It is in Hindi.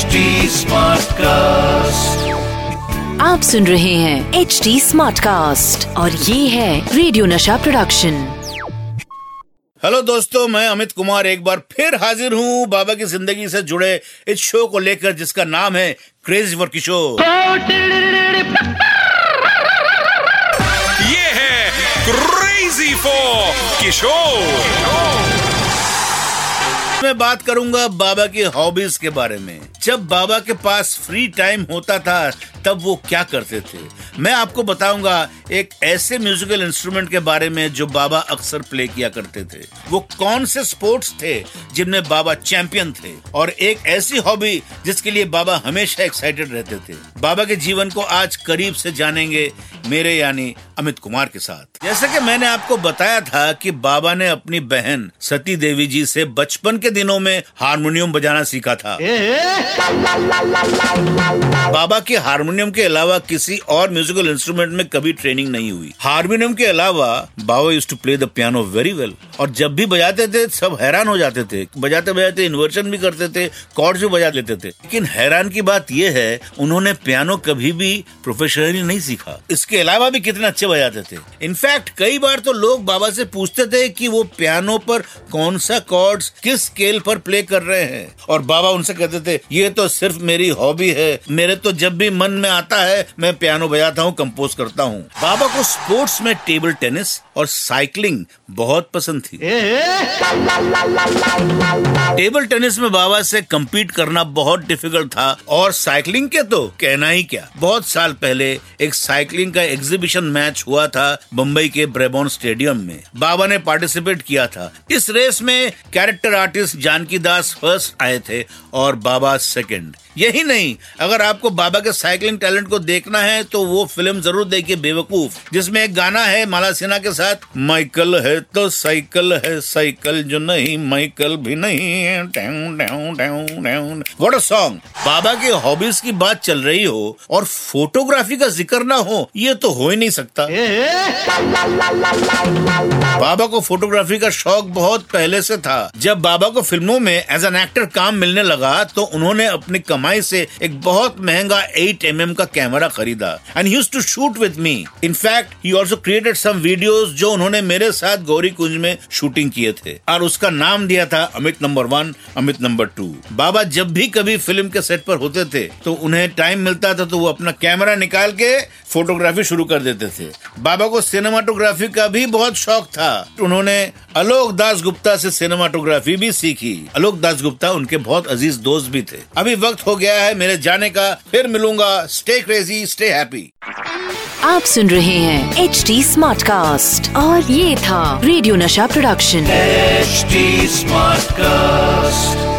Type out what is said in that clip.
HD Smartcast. आप सुन रहे हैं एच डी स्मार्ट कास्ट और ये है रेडियो नशा प्रोडक्शन हेलो दोस्तों मैं अमित कुमार एक बार फिर हाजिर हूँ बाबा की ज़िंदगी से जुड़े इस शो को लेकर जिसका नाम है क्रेज फॉर किशोर ये है क्रेजी फॉर किशोर मैं बात करूँगा बाबा की हॉबीज के बारे में। जब बाबा के पास फ्री टाइम होता था, तब वो क्या करते थे? मैं आपको बताऊँगा एक ऐसे म्यूजिकल इंस्ट्रूमेंट के बारे में जो बाबा अक्सर प्ले किया करते थे। वो कौन से स्पोर्ट्स थे जिनमें बाबा चैंपियन थे? और एक ऐसी हॉबी जिसके लिए बाबा हमेशा एक्साइटेड रहते थे। बाबा के जीवन को आज करीब से जानेंगे मेरे यानी अमित कुमार के साथ। जैसे कि मैंने आपको बताया था कि बाबा ने अपनी बहन सती देवी जी से बचपन के दिनों में हारमोनियम बजाना सीखा था। बाबा के हारमोनियम के अलावा किसी और म्यूजिकल इंस्ट्रूमेंट में कभी ट्रेनिंग नहीं हुई। हारमोनियम के अलावा बाबा use to play the piano very well और जब भी बजाते थे सब हैरान हो जाते थे। बजाते बजाते इन्वर्शन भी करते थे कॉर्ड्स भी बजा लेते थे। लेकिन हैरान की बात यह है उन्होंने पियानो कभी भी प्रोफेशनली नहीं सीखा। इसके अलावा भी कितने अच्छे बजाते थे। इनफैक्ट कई बार तो लोग बाबा से पूछते थे कि वो पियानो पर कौन सा कॉर्ड्स किस स्केल पर प्ले कर रहे हैं। और बाबा उनसे कहते थे ये तो सिर्फ़ मेरी हॉबी है। मेरे तो जब भी मन में आता है मैं पियानो बजाता हूँ कंपोज करता हूँ। बाबा को स्पोर्ट्स में टेबल टेनिस और साइकिलिंग बहुत पसंद थी। टेबल टेनिस में बाबा से compete करना बहुत डिफ़िकल्ट था। और साइकिलिंग के तो कहना ही क्या। बहुत साल पहले एक साइकिलिंग का एग्जीबिशन मैच हुआ था मुंबई के ब्रेबॉन स्टेडियम में। बाबा ने पार्टिसिपेट किया था। इस रेस में character artist Janki Das first आए थे और बाबा सेकंड। यही नहीं, अगर आपको बाबा के साइकिलिंग टैलेंट को देखना है तो वो फ़िल्म ज़रूर देखिए बेवकूफ़, जिसमें एक गाना है माला सिन्हा के साथ, माइकल है तो साइकिल है, साइकिल जो नहीं, माइकल भी नहीं अ सॉन्ग बाबा के हॉबीज की बात चल रही हो और फोटोग्राफी का ज़िक्र ना हो, ये तो हो ही नहीं सकता। बाबा को फोटोग्राफी का शौक बहुत पहले से था। जब बाबा को फ़िल्मों में एज एन एक्टर काम मिलने लगा तो उन्होंने अपनी कमाई से एक बहुत महँगा 8 mm का कैमरा खरीदा। And use to shoot with me in fact he also created some videos जो उन्होंने मेरे साथ गौरी कुंज में शूटिंग किए थे। और उसका नाम दिया था Amit number one Amit number two. बाबा जब भी कभी फ़िल्म के सेट पर होते थे तो उन्हें टाइम मिलता था तो वो अपना कैमरा निकाल के फोटोग्राफी शुरू कर देते थे। बाबा को सिनेमाटोग्राफी का भी बहुत शौक था। उन्होंने अलोक दास गुप्ता से सिनेमाटोग्राफी भी सीखी। अलोक दास गुप्ता उनके बहुत अज़ीज़ दोस्त भी थे। अभी वक्त हो गया है मेरे जाने का। फिर मिलूँगा। स्टे क्रेजी स्टे हैप्पी आप सुन रहे हैं एच डी स्मार्ट कास्ट और ये था रेडियो नशा प्रोडक्शन एच स्मार्ट Smartcast.